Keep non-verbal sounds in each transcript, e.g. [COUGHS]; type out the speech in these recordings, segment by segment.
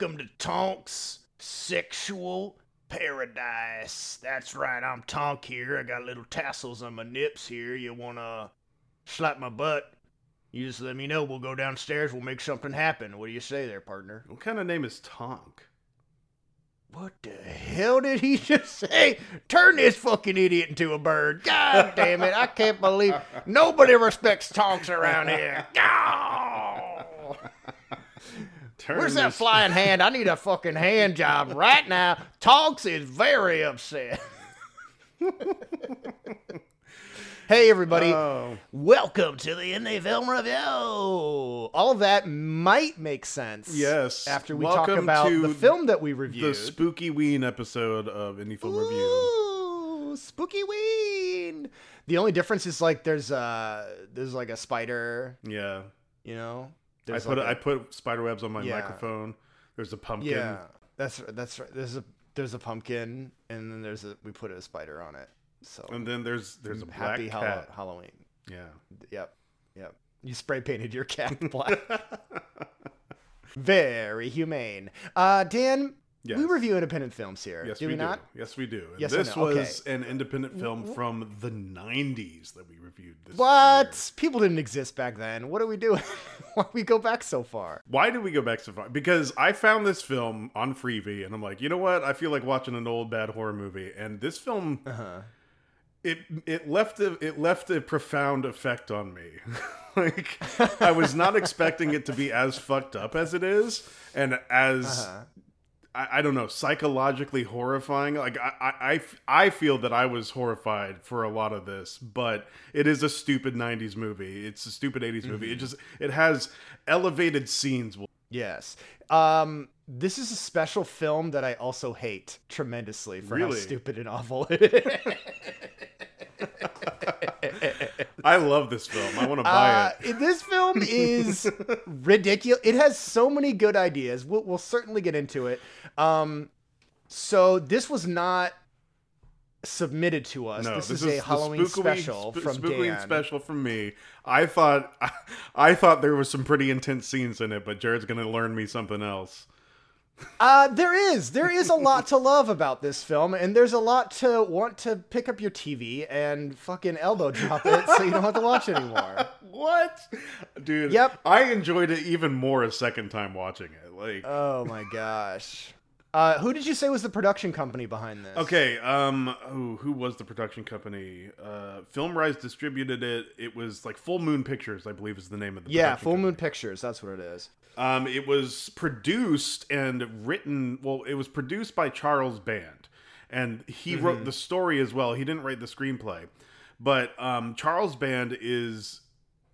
Welcome to Tonk's Sexual Paradise. That's right, I'm Tonk here. I got little tassels on my nips here. You wanna slap my butt? You just let me know. We'll go downstairs. We'll make something happen. What do you say there, partner? What kind of name is Tonk? What the hell did he [LAUGHS] just say? Turn this fucking idiot into a bird. God damn it. I can't believe [LAUGHS] nobody respects Tonks around here. [LAUGHS] Oh. Turn Where's that flying hand? I need a fucking hand job right now. Tonks is very upset. hey, everybody. Oh, Welcome to the Indie Film Review. All of that might make sense. yes. After we talk about the film that we reviewed. the. Spooky Ween episode of Indie Film Review. Ooh, spooky ween. The only difference is like there's uh there's like a spider, Yeah, you know. I put like I a- put spider webs on my Yeah. microphone. There's a pumpkin. yeah. That's that's right. There's a there's a pumpkin and then there's a we put a spider on it. So And then there's there's a happy Hall-. Halloween. Yeah. Yep. Yep. You spray painted your cat [LAUGHS] black. Very humane. Uh Dan, Yes. we review independent films here. Yes, do we, we, not? do. Yes, we do. And Yes this no? Okay. was an independent film from the '90s that we reviewed. This What? year. People didn't exist back then. What are we doing? [LAUGHS] Why we go back so far? Why did we go back so far? Because I found this film on Freevee, and I'm like, you know what? I feel like watching an old bad horror movie, and this film Uh-huh. it it left a it left a profound effect on me. [LAUGHS] like I was not expecting it to be as fucked up as it is, and as Uh-huh. I, I don't know psychologically horrifying. Like I, I I feel that I was horrified for a lot of this, but it is a stupid '90s movie. It's a stupid '80s movie. Mm-hmm. It just it has elevated scenes. Yes. Um, this is a special film that I also hate tremendously for how stupid and awful it is. [LAUGHS] I love this film. I want to buy Uh, it. this film [LAUGHS] is ridiculous. It has so many good ideas. We'll, we'll certainly get into it. Um, so this was not submitted to us. No, this, is, a Halloween special Sp- from Dan. special from me. I thought [LAUGHS] I, thought there was some pretty intense scenes in it, but Jared's gonna learn me something else. Uh, there is. There is a lot to love about this film, and there's a lot to want to pick up your TV and fucking elbow drop it so you don't have to watch anymore. [LAUGHS] What, dude? Yep. I enjoyed it even more a second time watching it. Like, Oh my gosh. Uh, who did you say was the production company behind this? okay, um, oh, who was the production company? Uh, FilmRise distributed it. It was like Full Moon Pictures, I believe, is the name of the Yeah, Full company. Moon Pictures. That's what it is. Um, it was produced and written. Well, it was produced by Charles Band, and he Mm-hmm. wrote the story as well. He didn't write the screenplay, but um, Charles Band is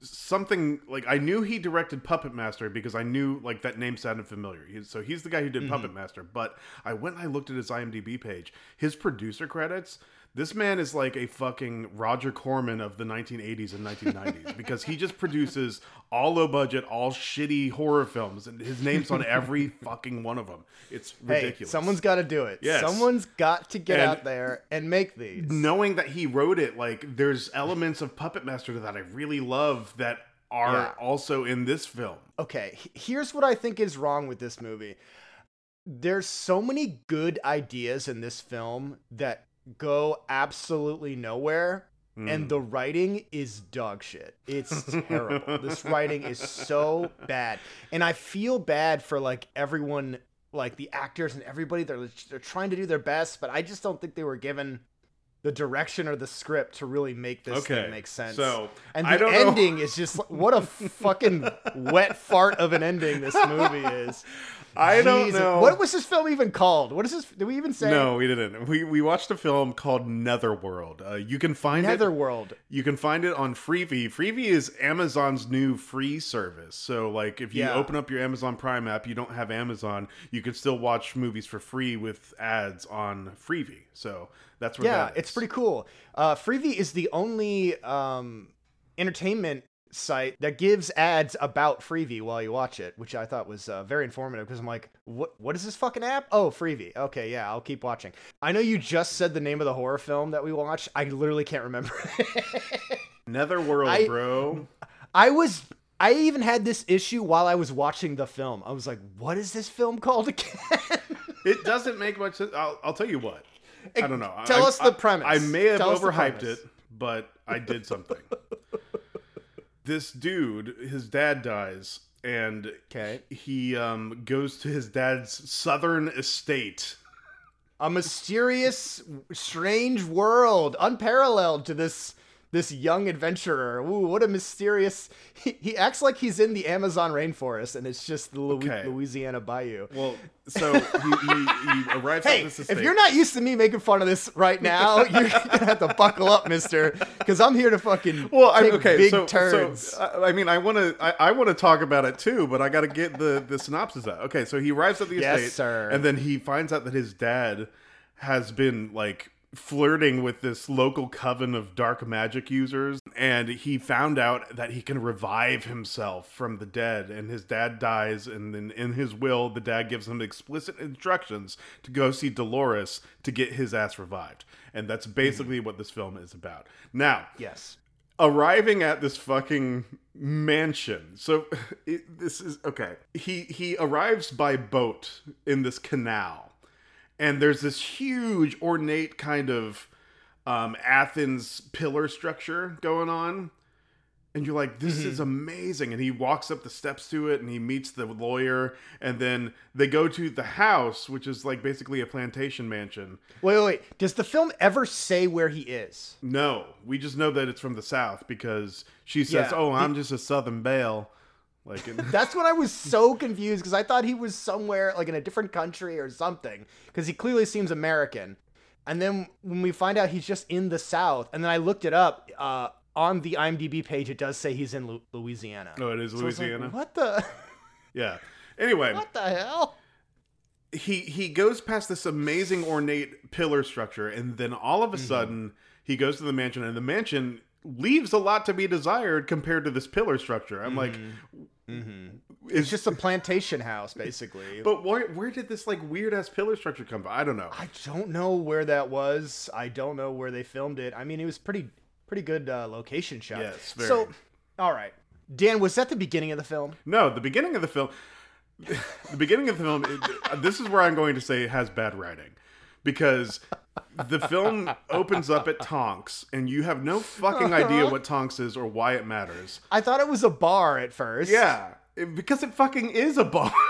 something like I knew he directed Puppet Master because I knew like that name sounded familiar. He, so he's the guy who did Mm-hmm. Puppet Master. But I went and I looked at his IMDb page. His producer credits. This man is like a fucking Roger Corman of the 1980s and 1990s because he just produces all low budget, all shitty horror films, and his name's on every [LAUGHS] fucking one of them. It's Hey, ridiculous. someone's got to do it. Yes. Someone's got to get And- out there and make these. knowing that he wrote it, like there's elements of Puppet Master that I really love that are Yeah. also in this film. Okay, here's what I think is wrong with this movie. There's so many good ideas in this film that go absolutely nowhere. Hmm. And the writing is dog shit. It's [LAUGHS] terrible. this writing is so bad. And I feel bad for like everyone, like the actors and everybody. They're, they're trying to do their best, but I just don't think they were given the direction or the script to really make this Okay, thing make sense. so, and the don't know- ending is just [LAUGHS] what a fucking wet fart of an ending this movie is. [LAUGHS] I don't Jesus. know. What was this film even called? What is this? Did we even say? No, we didn't. We we watched a film called Netherworld. Uh, you can find it. Netherworld. You can find it on Freevee. Freevee is Amazon's new free service. So, like, if you Yeah. open up your Amazon Prime app, you don't have Amazon, you can still watch movies for free with ads on Freevee. So that's what. Yeah, that it's pretty cool. Uh, Freevee is the only um, entertainment site that gives ads about Freevee while you watch it, which I thought was uh, very informative because I'm like, what what is this fucking app? Oh, Freevee. Okay, yeah, I'll keep watching. I know you just said the name of the horror film that we watched. I literally can't remember. [LAUGHS] Netherworld, I- bro. I was I even had this issue while I was watching the film. I was like, "What is this film called again?" [LAUGHS] It doesn't make much sense. I'll, I'll tell you what. I don't know. Tell I- us the premise. I may have Tell overhyped it, but I did something. [LAUGHS] this dude, his dad dies, and Okay. he um, goes to his dad's southern estate. a mysterious, strange world, unparalleled to this this young adventurer. Ooh, what a mysterious! He, he acts like he's in the Amazon rainforest, and it's just the Lu- Okay. Louisiana bayou. Well, so he, he, he arrives at Hey, this estate. if you're not used to me making fun of this right now, [LAUGHS] you're gonna have to buckle up, Mister, because I'm here to fucking well, I'm okay. big so, turns. so I I mean, I want to, I, I want to talk about it too, but I got to get the the synopsis out. Okay, so he arrives at the Yes, estate, sir. and then he finds out that his dad has been like flirting with this local coven of dark magic users and he found out that he can revive himself from the dead and his dad dies and then in his will the dad gives him explicit instructions to go see Dolores to get his ass revived and that's mm-hmm. basically what this film is about now yes. arriving at this fucking mansion. So [LAUGHS] it, this is okay. He he arrives by boat in this canal, and there's this huge ornate kind of um, Athens pillar structure going on. And you're like, this is amazing. And he walks up the steps to it and he meets the lawyer. And then they go to the house, which is like basically a plantation mansion. Wait, wait, wait. Does the film ever say where he is? No, we just know that it's from the South because she says, Yeah. "Oh, I'm just a Southern belle." Like, in, [LAUGHS] That's when I was so confused because I thought he was somewhere like in a different country or something because he clearly seems American. And then when we find out he's just in the South, and then I looked it up uh, on the IMDb page, it does say he's in Lu- Louisiana. oh, it is So I like, Louisiana. what the? [LAUGHS] yeah. Anyway, What the hell? he he goes past this amazing ornate pillar structure, and then all Mm-hmm. of a sudden he goes to the mansion, and the mansion leaves a lot to be desired compared to this pillar structure. I'm like, Mm-hmm. it's just a plantation house, basically. [LAUGHS] But where where did this like weird ass pillar structure come from? I don't know. I don't know where that was. I don't know where they filmed it. I mean, it was pretty pretty good uh, location shot. Yes, very. So, all right, Dan, was that the beginning of the film? No, the beginning of the film, [LAUGHS] the beginning of the film, it, this is where I'm going to say it has bad writing, because the film opens up at Tonks, and you have no fucking idea what Tonks is or why it matters. I thought it was a bar at first. Yeah, it- because it fucking is a bar. [LAUGHS]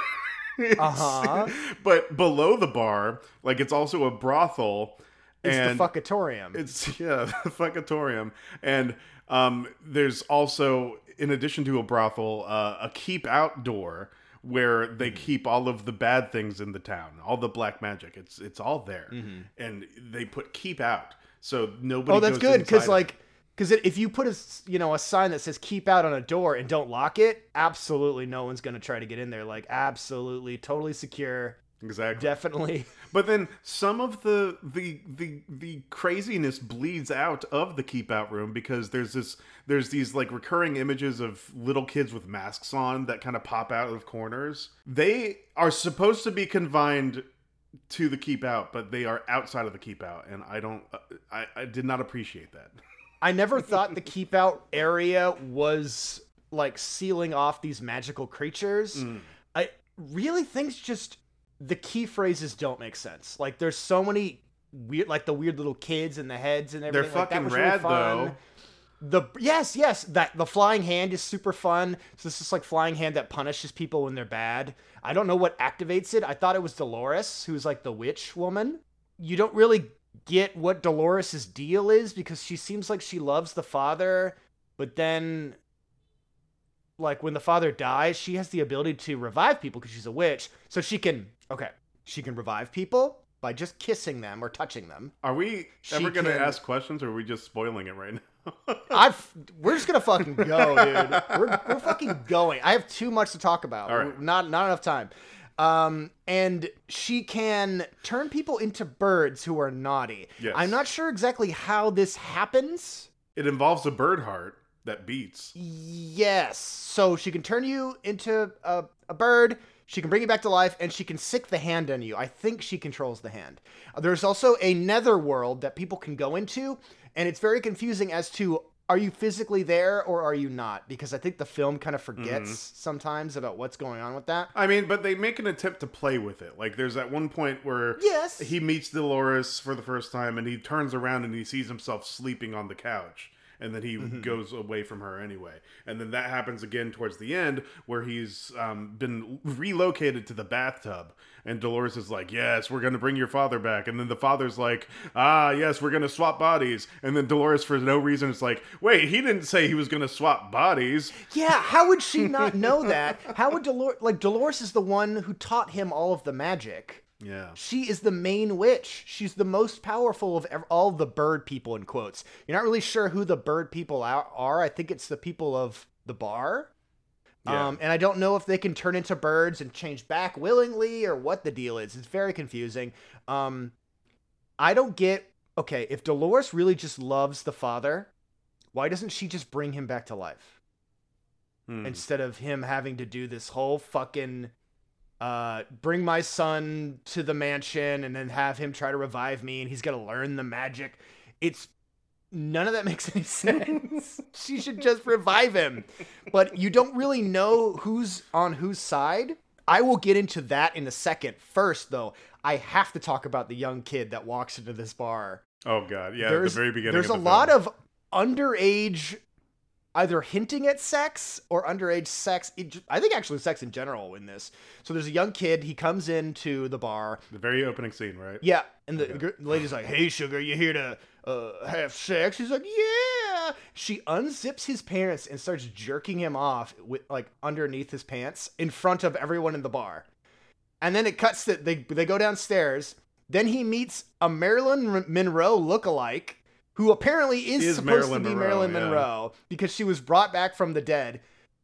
It's- Uh-huh. But below the bar, like it's also a brothel. it's and the fuckatorium. It's [LAUGHS] yeah, the fuckatorium, and um, there's also, in addition to a brothel, uh, a keep out door where they Mm-hmm. keep all of the bad things in the town, all the black magic. It's it's all there, Mm-hmm. and they put keep out, so nobody. oh, that's good because like. Because if you put a you know a sign that says "keep out" on a door and don't lock it, absolutely no one's gonna try to get in there. Like absolutely, totally secure, exactly. definitely. But then some of the the the the craziness bleeds out of the keep out room because there's this there's these like recurring images of little kids with masks on that kind of pop out of corners. They are supposed to be confined to the keep out, but they are outside of the keep out, and I don't I, I did not appreciate that. I never thought the keep out area was like sealing off these magical creatures. Mm. I really things just the key phrases don't make sense. Like there's so many weird like the weird little kids and the heads and everything. They're like, that fucking really rad fun. though. The yes, yes, that the flying hand is super fun. So this is like flying hand that punishes people when they're bad. I don't know what activates it. I thought it was Dolores, who's like the witch woman. You don't really get what Dolores's deal is because she seems like she loves the father, but then like when the father dies, she has the ability to revive people because she's a witch. So she can okay, she can revive people by just kissing them or touching them. Are we She ever going to can- ask questions, or are we just spoiling it right now? [LAUGHS] I've we're just gonna fucking go, dude. [LAUGHS] We're we're fucking going. I have too much to talk about. All right. Not not enough time. Um, and she can turn people into birds who are naughty. Yes. I'm not sure exactly how this happens. it involves a bird heart that beats. Yes. So she can turn you into a, a bird. She can bring you back to life, and she can sick the hand on you. I think she controls the hand. There's also a nether world that people can go into, and it's very confusing as to are you physically there or are you not? Because I think the film kind of forgets Mm-hmm. sometimes about what's going on with that. I mean, but they make an attempt to play with it. Like there's that one point where Yes. he meets Dolores for the first time and he turns around and he sees himself sleeping on the couch. And then he Mm-hmm. goes away from her anyway. And then that happens again towards the end where he's um, been relocated to the bathtub. And Dolores is like, Yes, we're going to bring your father back. And then the father's like, Ah, yes, we're going to swap bodies. And then Dolores, for no reason, is like, Wait, he didn't say he was going to swap bodies. Yeah, how would she not know [LAUGHS] that? How would Dolores like Dolores is the one who taught him all of the magic. Yeah. She is the main witch. She's the most powerful of ev- all the bird people in quotes. You're not really sure who the bird people are. are. I think it's the people of the bar. Yeah. Um, and I don't know if they can turn into birds and change back willingly or what the deal is. It's very confusing. Um, I don't get okay, if Dolores really just loves the father, why doesn't she just bring him back to life? Hmm. instead of him having to do this whole fucking uh bring my son to the mansion and then have him try to revive me and he's got to learn the magic. It's none of that [LAUGHS] makes any sense. She should just revive him. But you don't really know who's on whose side. I will get into that in a second. First though i have to talk about the young kid that walks into this bar. Oh god, yeah, there's, at the very beginning. There's of a the lot of underage, either hinting at sex or underage sex. It, I think actually sex in general in this. So there's a young kid. He comes into the bar. the very opening scene, right? Yeah, and the gr- lady's like, "Hey, sugar, you here to uh, have sex?" He's like, "Yeah." She unzips his pants and starts jerking him off with like underneath his pants in front of everyone in the bar. And then it cuts that they they go downstairs. Then he meets a Marilyn Monroe lookalike who apparently is, Is supposed Marilyn to be Monroe, Marilyn yeah. Monroe because she was brought back from the dead.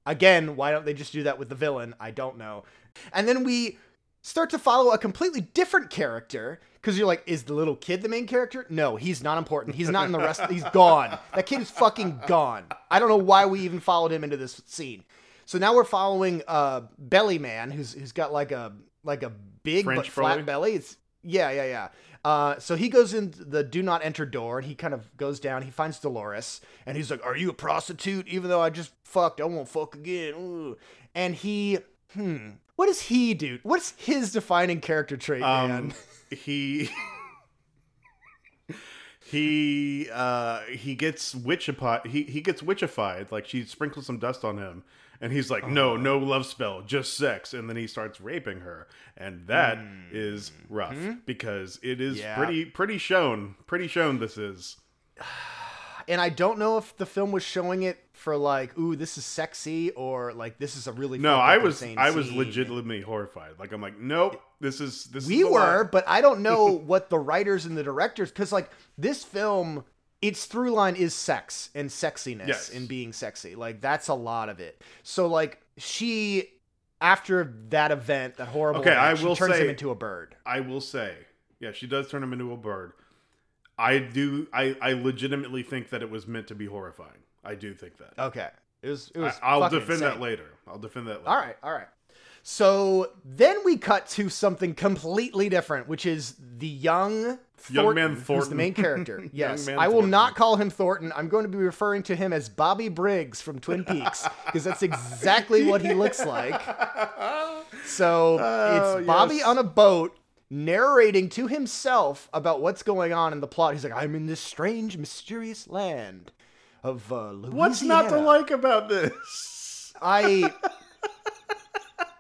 Again, why don't they just do that with the villain? I don't know. And then we start to follow a completely different character because you're like, is the little kid the main character? No, he's not important. He's not in the rest. [LAUGHS] he's gone. That kid is fucking gone. I don't know why we even followed him into this scene. So now we're following uh Belly Man, who's who's got like a like a big French but flat belly. It's yeah, yeah, yeah. Uh, so he goes in the do not enter door and he kind of goes down. He finds Dolores and he's like, "Are you a prostitute?" Even though I just fucked, I won't fuck again. Ooh. And he, hmm, what does he do? What's his defining character trait, man? Um, [LAUGHS] he [LAUGHS] he uh he gets witchified. He he gets witchified. Like she sprinkles some dust on him, and he's like, "No, no love spell, just sex." And then he starts raping her, and that is rough because it is Yeah. pretty pretty shown. Pretty shown. This is. [SIGHS] [SIGHS] and I don't know if the film was showing it for like, ooh, this is sexy, or like this is a really No, I was I was scene. legitimately horrified. Like I'm like, nope, this is this. We is a lot." were, but I don't know [LAUGHS] what the writers and the directors, because like this film, its through line is sex and sexiness Yes. and being sexy. Like that's a lot of it. So like she, after that event, that horrible, Okay, event, I she will turns say- him into a bird. I will say, yeah, she does turn him into a bird. I do. I I legitimately think that it was meant to be horrifying. I do think that. Okay, it was. It was. I, will defend insane. that later. I'll defend that later. All right, all right. So then we cut to something completely different, which is the young Young Thornton, man who's the main [LAUGHS] character. Yes, I will Thornton. not call him Thornton. I'm going to be referring to him as Bobby Briggs from Twin Peaks because that's exactly what he looks like. [LAUGHS] So Oh, it's Bobby yes. on a boat narrating to himself about what's going on in the plot. He's like, "I'm in this strange, mysterious land of uh, Louisiana." What's not to like about this? I. [LAUGHS]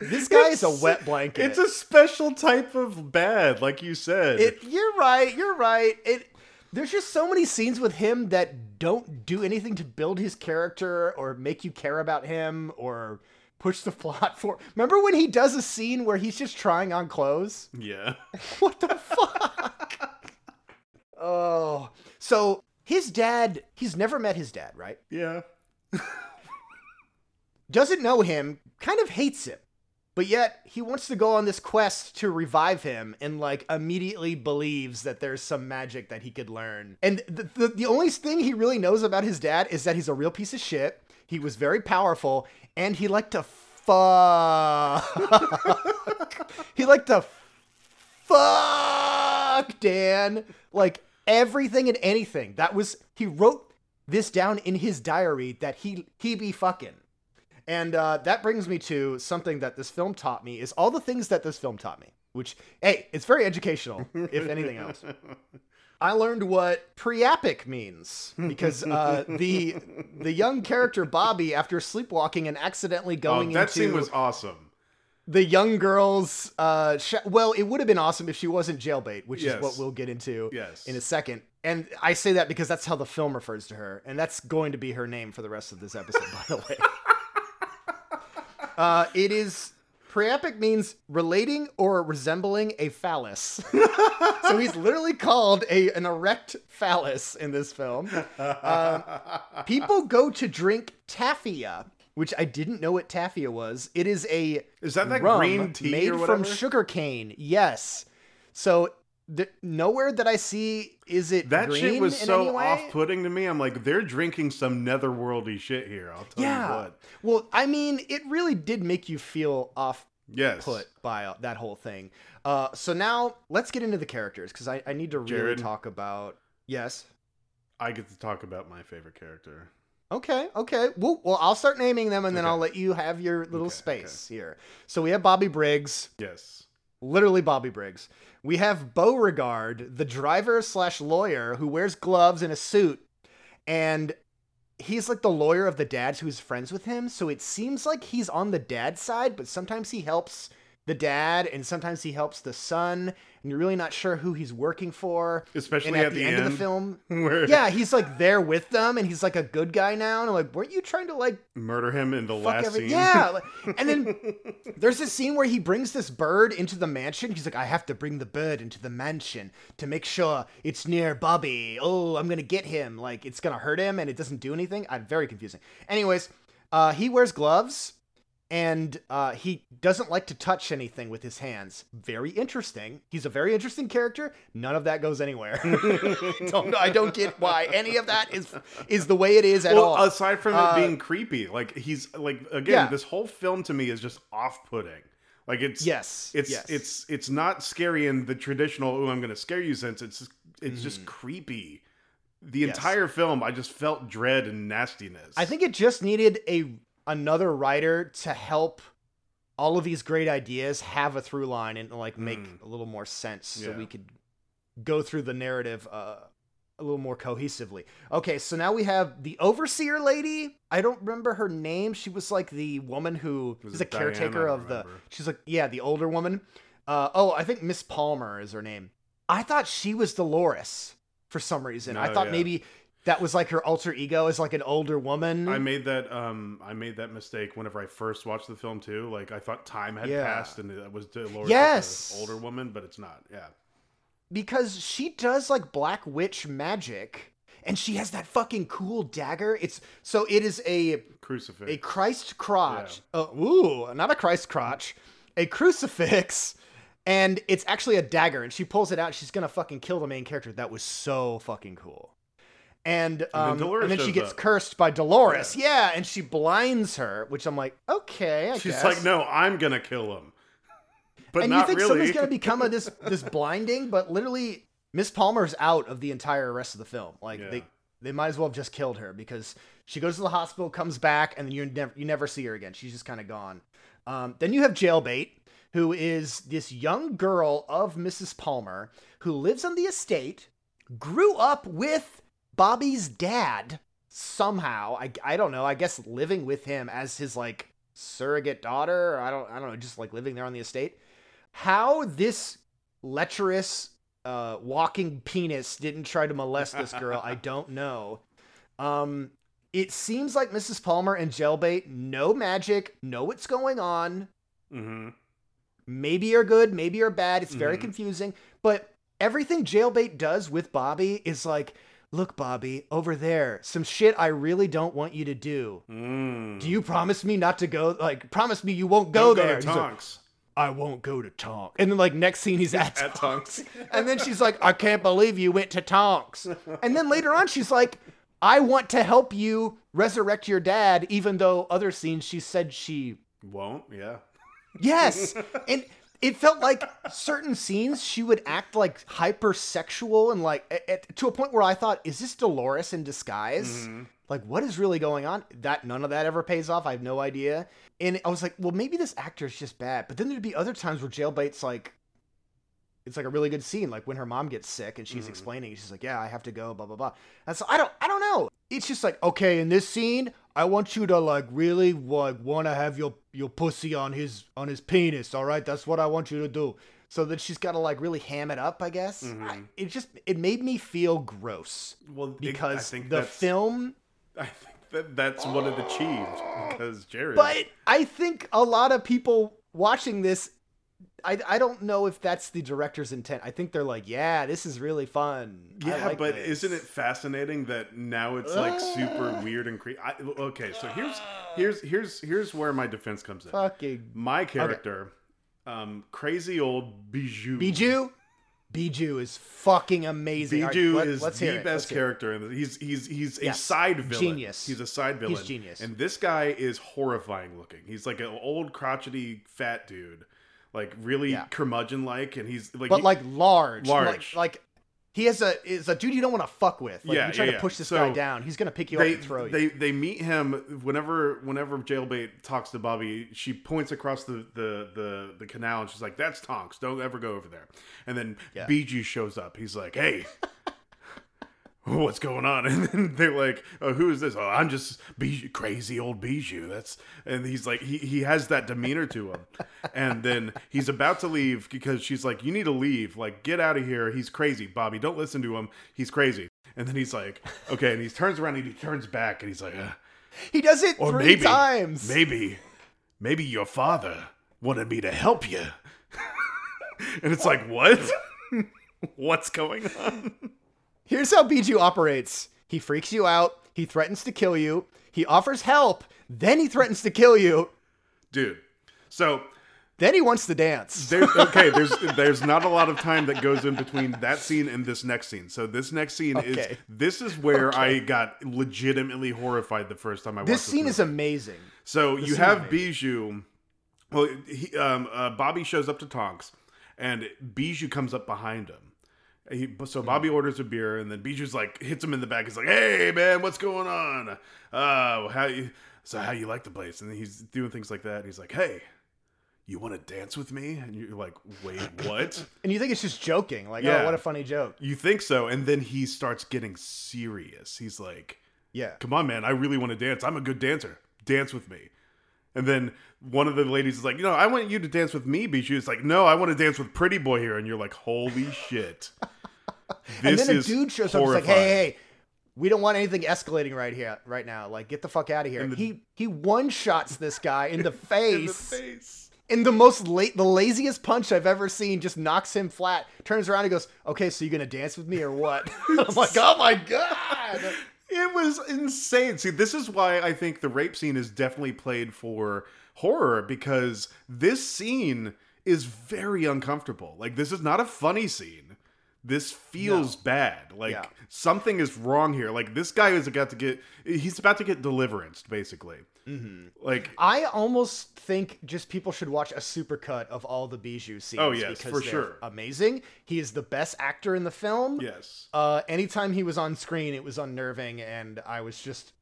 This guy is a wet blanket. It's a special type of bad, like you said. It, you're right. You're right. It. There's just so many scenes with him that don't do anything to build his character or make you care about him or push the plot for. Remember when he does a scene where he's just trying on clothes? yeah. [LAUGHS] What the fuck? oh, so his dad. He's never met his dad, right? Yeah. Doesn't know him. Kind of hates him. But yet he wants to go on this quest to revive him and like immediately believes that there's some magic that he could learn. And the, the, the only thing he really knows about his dad is that he's a real piece of shit. He was very powerful and he liked to fuck. [LAUGHS] he liked to fuck Dan. Like everything and anything. That was he wrote this down in his diary that he he be fucking. And uh, that brings me to something that this film taught me is all the things that this film taught me, which hey, it's very educational, if anything else. [LAUGHS] I learned what priapic means because uh, [LAUGHS] the the young character Bobby, after sleepwalking and accidentally Oh, going that into scene was awesome. the young girl's uh sh- well it would have been awesome if she wasn't jailbait which Yes. is what we'll get into Yes. in a second and i say that because that's how the film refers to her and that's going to be her name for the rest of this episode by the way [LAUGHS] uh it is priapic means relating or resembling a phallus [LAUGHS] so he's literally called a an erect phallus in this film Um, people go to drink taffia which i didn't know what taffia was it is a Is that that green tea made from sugar cane. Yes. So th- nowhere that I see is it That green shit was so off-putting to me. I'm like, they're drinking some netherworldy shit here. I'll tell you what. Well, I mean, it really did make you feel off Yes. put by uh, that whole thing. Uh, so now let's get into the characters because I, I need to really Jared? talk about. Yes. I get to talk about my favorite character. Okay, okay. Well, well, I'll start naming them and then Okay. I'll let you have your little Okay, space here. So we have Bobby Briggs, Yes. Literally Bobby Briggs. We have Beauregard, the driver slash lawyer who wears gloves and a suit, and he's like the lawyer of the dads who's friends with him. So it seems like he's on the dad's side, but sometimes he helps the dad and sometimes he helps the son, and you're really not sure who he's working for. Especially And at, at the, the end, of the film, [LAUGHS] Where yeah, he's like there with them, and he's like a good guy now. And I'm like, weren't you trying to like murder him in the last every- scene. Yeah. [LAUGHS] And then there's this scene where he brings this bird into the mansion. He's like, I have to bring the bird into the mansion to make sure it's near Bobby. Oh, I'm gonna get him. Like it's gonna hurt him and it doesn't do anything. I'm very confusing. Anyways, uh, he wears gloves and uh, he doesn't like to touch anything with his hands. Very interesting. He's a very interesting character. None of that goes anywhere. [LAUGHS] don't, I don't get why any of that is is the way it is at well, all. aside from Uh, it being creepy, like he's like again, Yeah. this whole film to me is just off-putting. Like it's yes. it's yes. it's it's not scary in the traditional. Oh, I'm going to scare you sense. It's it's Mhm. just creepy. The Yes. entire film, I just felt dread and nastiness. I think it just needed a another writer to help all of these great ideas have a through line and like make Mm. a little more sense so we could go through the narrative uh, a little more cohesively. Okay, so now we have the overseer lady. I don't remember her name. She was like the woman who Was it a caretaker Diana? I of the. She's like yeah, the older woman. Uh, oh, I think Miss Palmer is her name. I thought she was Dolores for some reason. I Oh, thought yeah. maybe that was like her alter ego as like an older woman. I made that um I made that mistake whenever I first watched the film too. Like I thought time had Yeah. passed and it was Dolores, Yes. older woman, but it's not. Yeah. because she does like black witch magic and she has that fucking cool dagger it's so it is a Crucifix. a christ crotch uh, ooh not a christ crotch a crucifix and it's actually a dagger and she pulls it out she's gonna fucking kill the main character that was so fucking cool and then um, and, Dolores then she gets up. cursed by Dolores. Yeah. and she blinds her, which I'm like, okay, I She's guess. like, no, I'm gonna kill him. But and not you think really. someone's gonna [LAUGHS] become of this this blinding, but literally Miss Palmer's out of the entire rest of the film. Like Yeah. they they might as well have just killed her because she goes to the hospital, comes back, and then you never you never see her again. She's just kind of gone. Um, then you have Jailbait, who is this young girl of Mrs. Palmer who lives on the estate, grew up with Bobby's dad somehow. I, I don't know. I guess living with him as his like surrogate daughter. Or I don't I don't know. Just like living there on the estate. How this lecherous uh, walking penis didn't try to molest this girl, I [LAUGHS] don't know. Um, it seems like Mrs. Palmer and Jailbait know magic, know what's going on. hmm Maybe are good, maybe are bad. It's very Mhm. confusing. But everything Jailbait does with Bobby is like, look, Bobby, over there, some shit I really don't want you to do. Mm. Do you promise me not to go? Like, promise me you won't go Don't there. Go to He's like, Tonks. I won't go to Tonks. And then like next scene he's at, [LAUGHS] At Tonks. [LAUGHS] and then she's like, I can't believe you went to Tonks. And then later on she's like, I want to help you resurrect your dad, even though other scenes she said she Won't. Yeah. Yes. [LAUGHS] and it felt like certain scenes she would act like hypersexual and like at, at- to a point where I thought, is this Dolores in disguise? Mm-hmm. Like, what is really going on? That none of that ever pays off. I have no idea. And I was like, well, maybe this actor is just bad. But then there'd be other times where Jailbait's like, it's like a really good scene, like when her mom gets sick and Mm-hmm. she's explaining, she's like, "Yeah, I have to go," blah blah blah. And so I don't, I don't know. It's just like, okay, in this scene, I want you to like really like want to have your your pussy on his on his penis. All right, that's what I want you to do. So that she's got to like really ham it up, I guess. Mm-hmm. I, it just it made me feel gross Well, it- because think the film. I think that that's what it achieved because Jared. But I think a lot of people watching this I, I don't know if that's the director's intent. I think they're like, yeah, this is really fun. Yeah, like but this." isn't it fascinating that now it's like super weird and creepy? Okay, so here's here's here's here's where my defense comes in. fucking My character, um, crazy old Bijou. Bijou? Bijou is fucking amazing. Right, Bijou let- is the it, best let's character, and he's he's he's a Yes. side villain. Genius. He's a side villain. He's genius. And this guy is horrifying looking. He's like an old crotchety fat dude, like really Yeah. curmudgeon like, and he's like, But he- like large. Large. Like, like he has a is a dude you don't want to fuck with. Like Yeah, you try yeah, to push this So, guy down, he's gonna pick you they up and throw you. they they meet him whenever whenever jailbait talks to Bobby. She points across the the the, the canal and she's like, "That's Tonks. Don't ever go over there." And then Yeah. Shows up. He's like, "Hey." What's going on? [LAUGHS] And then they're like, "Oh, who is this? Oh, I'm just Bijou, crazy old Bijou." That's and he's like, he he has that demeanor to him, and then he's about to leave because she's like, "You need to leave. Like, get out of here. He's crazy, Bobby. Don't listen to him. He's crazy." And then he's like, "Okay," and he turns around and he turns back and he's like, uh, he does it "Or three maybe, times. maybe, maybe your father wanted me to help you." [LAUGHS] and it's like, what? [LAUGHS] What's going on? Here's how Bijou operates. He freaks you out. He threatens to kill you. He offers help. Then he threatens to kill you. dude. So Then he wants to dance. there, [LAUGHS] okay, there's there's not a lot of time that goes in between that scene and this next scene. So this next scene is this is where I got legitimately horrified the first time I watched This scene is amazing. So you have Bijou. Well, he, um, uh, Bobby shows up to Tonks, and Bijou comes up behind him. He, so Bobby orders a beer, and then Bijou's like hits him in the back. He's like, "Hey, man, what's going on? Uh, how you? So how you like the place?" And he's doing things like that. And he's like, "Hey, you want to dance with me?" And you're like, "Wait, [COUGHS] what?" And you think it's just joking. Like, Yeah. oh, what a funny joke. you think so? And then he starts getting serious. He's like, Yeah. come on, man, I really want to dance. I'm a good dancer. Dance with me. And then one of the ladies is like, you know, I want you to dance with me, Bijou. It's like, no, I want to dance with Pretty Boy here. And you're like, holy [LAUGHS] shit. And then a dude shows up. He's like, hey, hey, we don't want anything escalating right here, right now. Like, get the fuck out of here. the- he he one shots this guy in the [LAUGHS] In the face. face. in the most late, the laziest punch I've ever seen, just knocks him flat. Turns around and goes, "Okay, so you're gonna dance with me or what?" [LAUGHS] I'm like, "Oh my god!" It was insane. See, this is why I think the rape scene is definitely played for horror because this scene is very uncomfortable. Like, this is not a funny scene. This feels bad. Like Yeah. something is wrong here. Like this guy is about to get. He's about to get deliverance, basically. Mm-hmm. Like I almost think just people should watch a supercut of all the Bijou scenes. Oh, yes, because for they're sure. amazing. He is the best actor in the film. yes, Uh, anytime he was on screen, it was unnerving, and I was just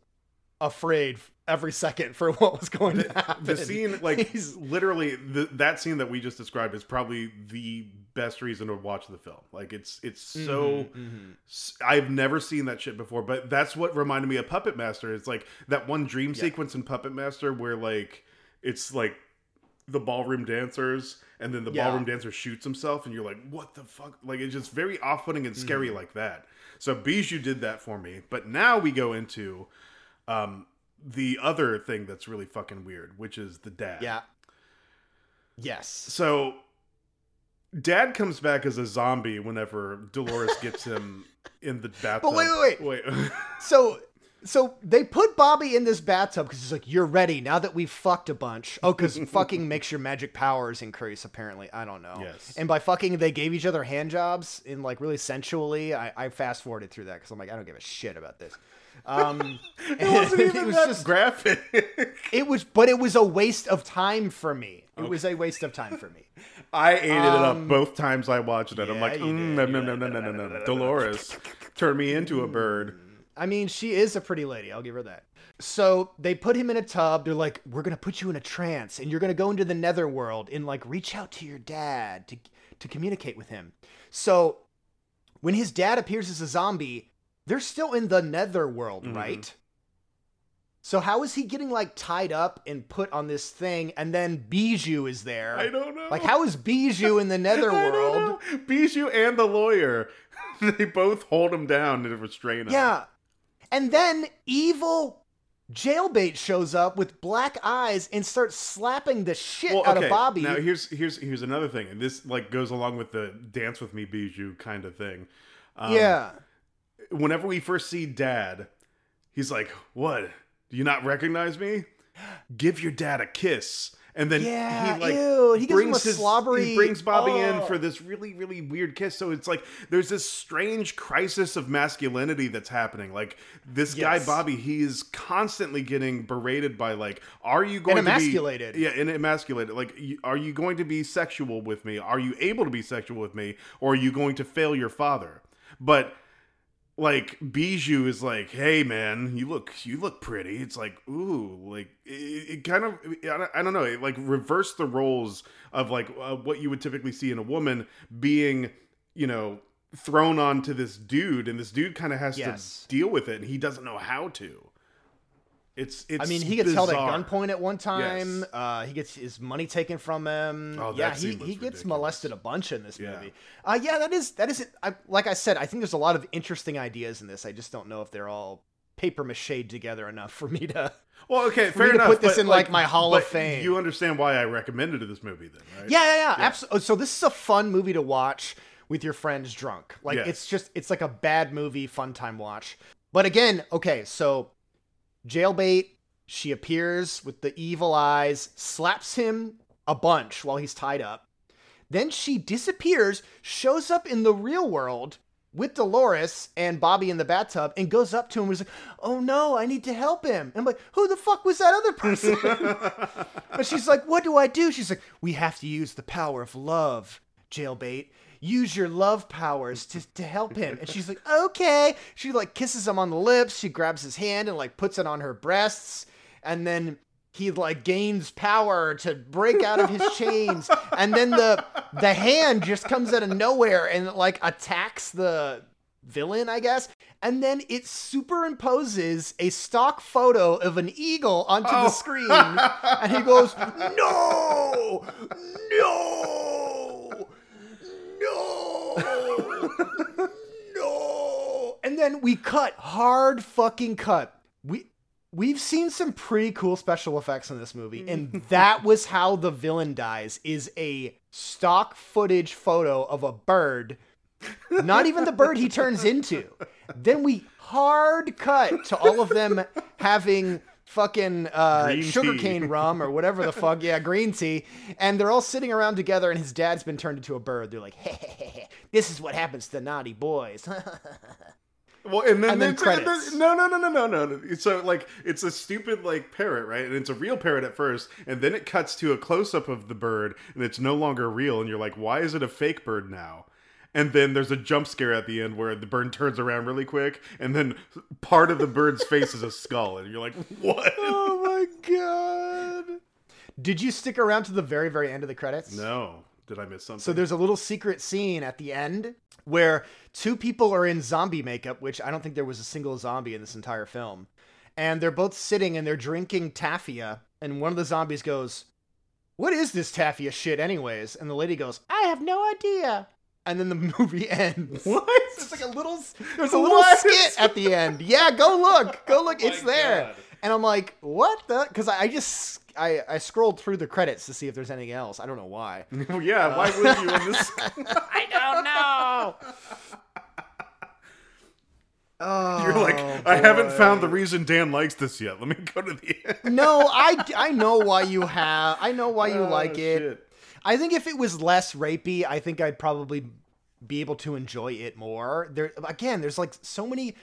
afraid every second for [LAUGHS] what was going to happen. the scene like He's- literally the, that scene that we just described is probably the best reason to watch the film like it's it's so Mm-hmm, i've never seen that shit before but that's what reminded me of puppet master it's like that one dream sequence in puppet master where like it's like the ballroom dancers and then the Yeah. ballroom dancer shoots himself and you're like what the fuck like it's just very off-putting and scary Mm-hmm. like that so bijou did that for me but now we go into um the other thing that's really fucking weird which is the dad yeah. Yes. so dad comes back as a zombie whenever dolores gets him [LAUGHS] in the bathtub wait, wait, wait So so they put Bobby in this bathtub because he's like, "You're ready now that we've fucked a bunch." Oh, because [LAUGHS] fucking makes your magic powers increase. Apparently, I don't know. Yes. And by fucking, they gave each other hand jobs in like really sensually. I, I fast forwarded through that because I'm like, I don't give a shit about this. Um, [LAUGHS] it wasn't [LAUGHS] even was that just graphic it was, but it was a waste of time for me. It was a waste of time for me. I ate it up Um, both times I watched it. I'm like, mm, no, no, no, no, no, no. Dolores, turn me into a bird. I mean, she is a pretty lady. I'll give her that. So they put him in a tub. They're like, "We're gonna put you in a trance, and you're gonna go into the netherworld and like reach out to your dad to to communicate with him." So when his dad appears as a zombie, they're still in the netherworld, Mhm. right? So how is he getting like tied up and put on this thing, and then Bijou is there? I don't know. Like, how is Bijou in the [LAUGHS] netherworld? Bijou and the lawyer, [LAUGHS] they both hold him down to restrain him. Yeah. And then evil jailbait shows up with black eyes and starts slapping the shit Well, out okay. of Bobby. Now here's here's here's another thing, and this like goes along with the dance with me, Bijou kind of thing. Um, yeah. Whenever we first see Dad, he's like, "What? Do you not recognize me? Give your dad a kiss." And then Yeah, he like ew, he gives him a brings his slobbery- he brings Bobby in Oh. for this really really weird kiss. So it's like there's this strange crisis of masculinity that's happening. Like this guy Bobby, he is constantly getting berated by like, "Are you going And to be emasculated. yeah, and emasculated. Like, are you going to be sexual with me? Are you able to be sexual with me? Or are you going to fail your father? But like Bijou is like, hey man, you look you look pretty. It's like, ooh, like it, it kind of I don't, know, it like reverse the roles of like uh, what you would typically see in a woman being, you know, thrown onto this dude, and this dude kind of has Yes. to deal with it, and he doesn't know how to. It's it's. I mean, he gets held at gunpoint at one time. Yes. Uh, he gets his money taken from him. Oh, yeah, he, he gets ridiculous. molested a bunch in this Yeah. movie. Uh, yeah, that is that is it. I, like I said, I think there's a lot of interesting ideas in this. I just don't know if they're all paper mache together enough for me to. Well, okay, fair enough. put this in, like, my Hall of Fame. You understand why I recommended this movie, then, right? Yeah, yeah, yeah. Absolutely. So this is a fun movie to watch with your friends drunk. Like Yes. it's just it's like a bad movie, fun time watch. But again, okay, so jailbait, she appears with the evil eyes, slaps him a bunch while he's tied up. Then she disappears, shows up in the real world with Dolores and Bobby in the bathtub, and goes up to him and is like, "Oh no, I need to help him." And I'm like, "Who the fuck was that other person?" [LAUGHS] But she's like, What do I do? She's like, We have to use the power of love, jailbait. Use your love powers to, to help him. And she's like, Okay. She like kisses him on the lips. She grabs his hand and like puts it on her breasts. And then he like gains power to break out of his [LAUGHS] chains. And then the the hand just comes out of nowhere and like attacks the villain, I guess. And then it superimposes a stock photo of an eagle onto Oh. the screen. and he goes, [LAUGHS] No! No! No! No! And then we cut, hard fucking cut. We we've seen some pretty cool special effects in this movie, and mm. that was how the villain dies, is a stock footage photo of a bird not even the bird he turns into. [LAUGHS] Then we hard cut to all of them having fucking uh, sugarcane rum or whatever the fuck. Yeah, green tea. And they're all sitting around together, and his dad's been turned into a bird. They're like, hey, hey, hey, this is what happens to naughty boys. [LAUGHS] Well, and then, And then credits. No, no, no, no, no, no. no. So like, it's a stupid like parrot, right? And it's a real parrot at first, and then it cuts to a close up of the bird, and it's no longer real. And you're like, why is it a fake bird now? And then there's a jump scare at the end where the bird turns around really quick, and then part of the bird's face is a skull, and you're like, what? [LAUGHS] oh my god. Did you stick around to the very, very end of the credits? No, did I miss something? So there's a little secret scene at the end where two people are in zombie makeup, which I don't think there was a single zombie in this entire film. And they're both sitting and they're drinking taffia. And one of the zombies goes, What is this taffia shit, anyways? And the lady goes, I have no idea. And then the movie [LAUGHS] ends. What? It's like a little, there's a little What? skit at the end. Yeah, go look. Go oh look. Oh it's there. God. And I'm like, what the? Because I, I just, I, I scrolled through the credits to see if there's anything else. I don't know why. [LAUGHS] yeah, why would you in this? [LAUGHS] I don't know. Oh, You're like, oh, I haven't found the reason Dan likes this yet. Let me go to the end. No, I, I know why you have. I know why you Oh, like it. I think if it was less rapey, I think I'd probably be able to enjoy it more. There again, there's like so many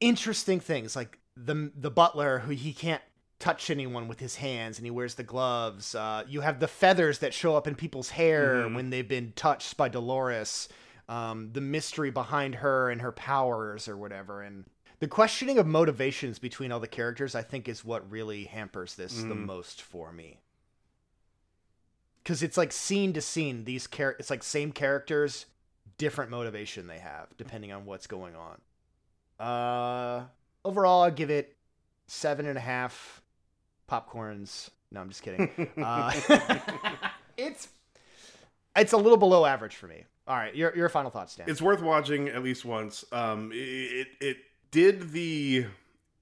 interesting things, like the the butler who he can't touch anyone with his hands and he wears the gloves. Uh, you have the feathers that show up in people's hair Mhm. when they've been touched by Dolores. Um, the mystery behind her and her powers or whatever. And the questioning of motivations between all the characters, I think, is what really hampers this the Mhm. most for me. Because it's like scene to scene, these char- it's like same characters, different motivation they have depending on what's going on. Uh, overall, I give it seven and a half popcorns. No, I'm just kidding. [LAUGHS] Uh, [LAUGHS] it's it's a little below average for me. All right, your your final thoughts, Dan. it's worth watching at least once. Um, it, it did the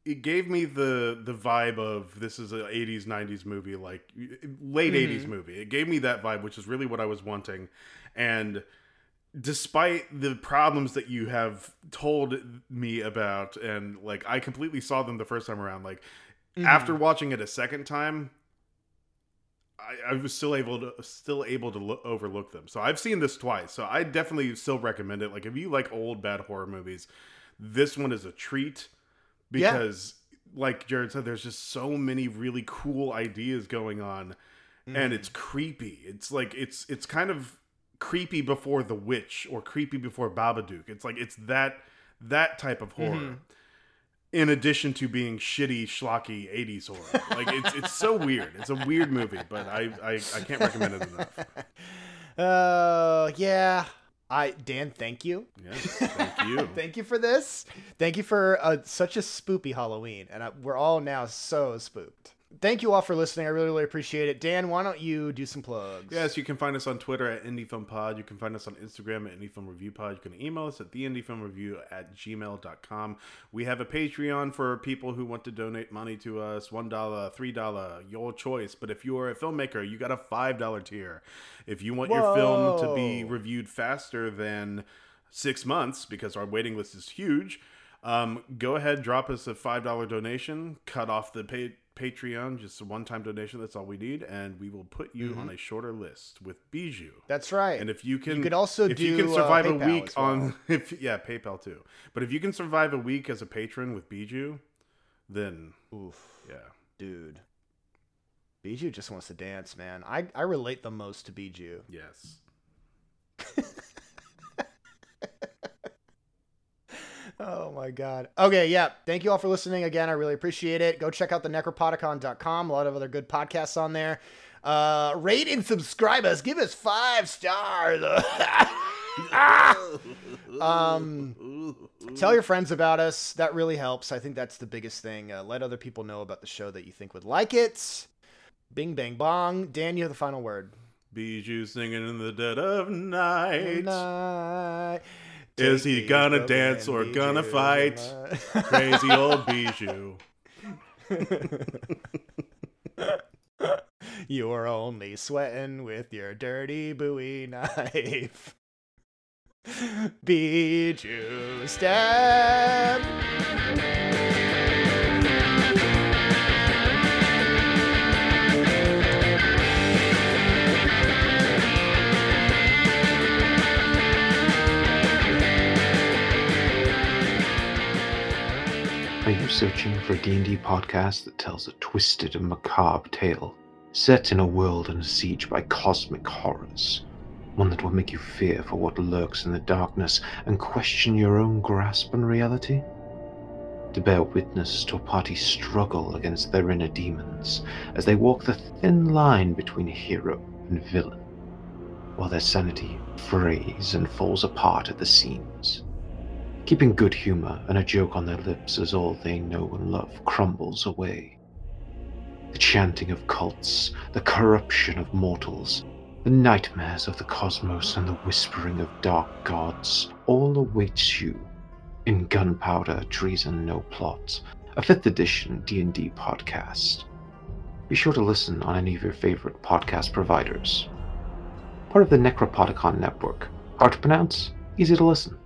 it gave me the the vibe of this is a 80s 90s movie like late Mhm. 80s movie. It gave me that vibe, which is really what I was wanting. And despite the problems that you have told me about and like I completely saw them the first time around like Mhm. after watching it a second time I, I was still able to still able to lo- overlook them. So I've seen this twice. So I definitely still recommend it. Like if you like old bad horror movies, this one is a treat Yeah. because like Jared said there's just so many really cool ideas going on Mhm. and it's creepy. It's like it's it's kind of creepy before The Witch or creepy before Babadook. It's like it's that that type of horror. Mhm. In addition to being shitty, schlocky '80s horror, like it's it's so weird. It's a weird movie, but I I, I can't recommend it enough. [LAUGHS] Uh, yeah. I Dan, thank you. Yes, thank you. [LAUGHS] thank you for this. Thank you for uh, such a spoopy Halloween, and I, we're all now so spooked. Thank you all for listening. I really, really appreciate it. Dan, why don't you do some plugs? Yes, you can find us on Twitter at IndieFilmPod. You can find us on Instagram at IndieFilmReviewPod. You can email us at theindiefilmreview at gmail.com. We have a Patreon for people who want to donate money to us. $1, $3, your choice. But if you are a filmmaker, you got a $5 tier. If you want your film to be reviewed faster than six months, because our waiting list is huge, um, go ahead, drop us a $5 donation, cut off the pay- Patreon, just a one time donation. That's all we need. And we will put you on a shorter list with Bijou. That's right. And if you can, You could also if you do, can uh, survive a week well. on, [LAUGHS] if yeah, PayPal too. But if you can survive a week as a patron with Bijou, then Oof, yeah, dude. Bijou just wants to dance, man. I, I relate the most to Bijou. yes. Oh my god. Okay, yeah. Thank you all for listening again. I really appreciate it. Go check out the necropodicon.com. A lot of other good podcasts on there. Uh rate and subscribe us. Give us five stars. [LAUGHS] um tell your friends about us. That really helps. I think that's the biggest thing. Uh, let other people know about the show that you think would like it. Bing bang bong. Dan, you have the final word. Bijou singing in the dead of night. Night. Is he gonna dance or Bijou gonna fight? [LAUGHS] Crazy old Bijou. [LAUGHS] You're only sweating with your dirty Bowie knife. [LAUGHS] Bijou stab. Searching for a D&D podcast that tells a twisted and macabre tale, set in a world under siege by cosmic horrors? One that will make you fear for what lurks in the darkness and question your own grasp on reality? To bear witness to a party struggle against their inner demons as they walk the thin line between hero and villain, while their sanity frays and falls apart at the seams keeping good humor and a joke on their lips as all they know and love crumbles away. The chanting of cults, the corruption of mortals, the nightmares of the cosmos, and the whispering of dark gods all awaits you in Gunpowder Treason No Plot, a 5th edition D&D podcast. Be sure to listen on any of your favorite podcast providers. Part of the Necropodicon network. Hard to pronounce, easy to listen.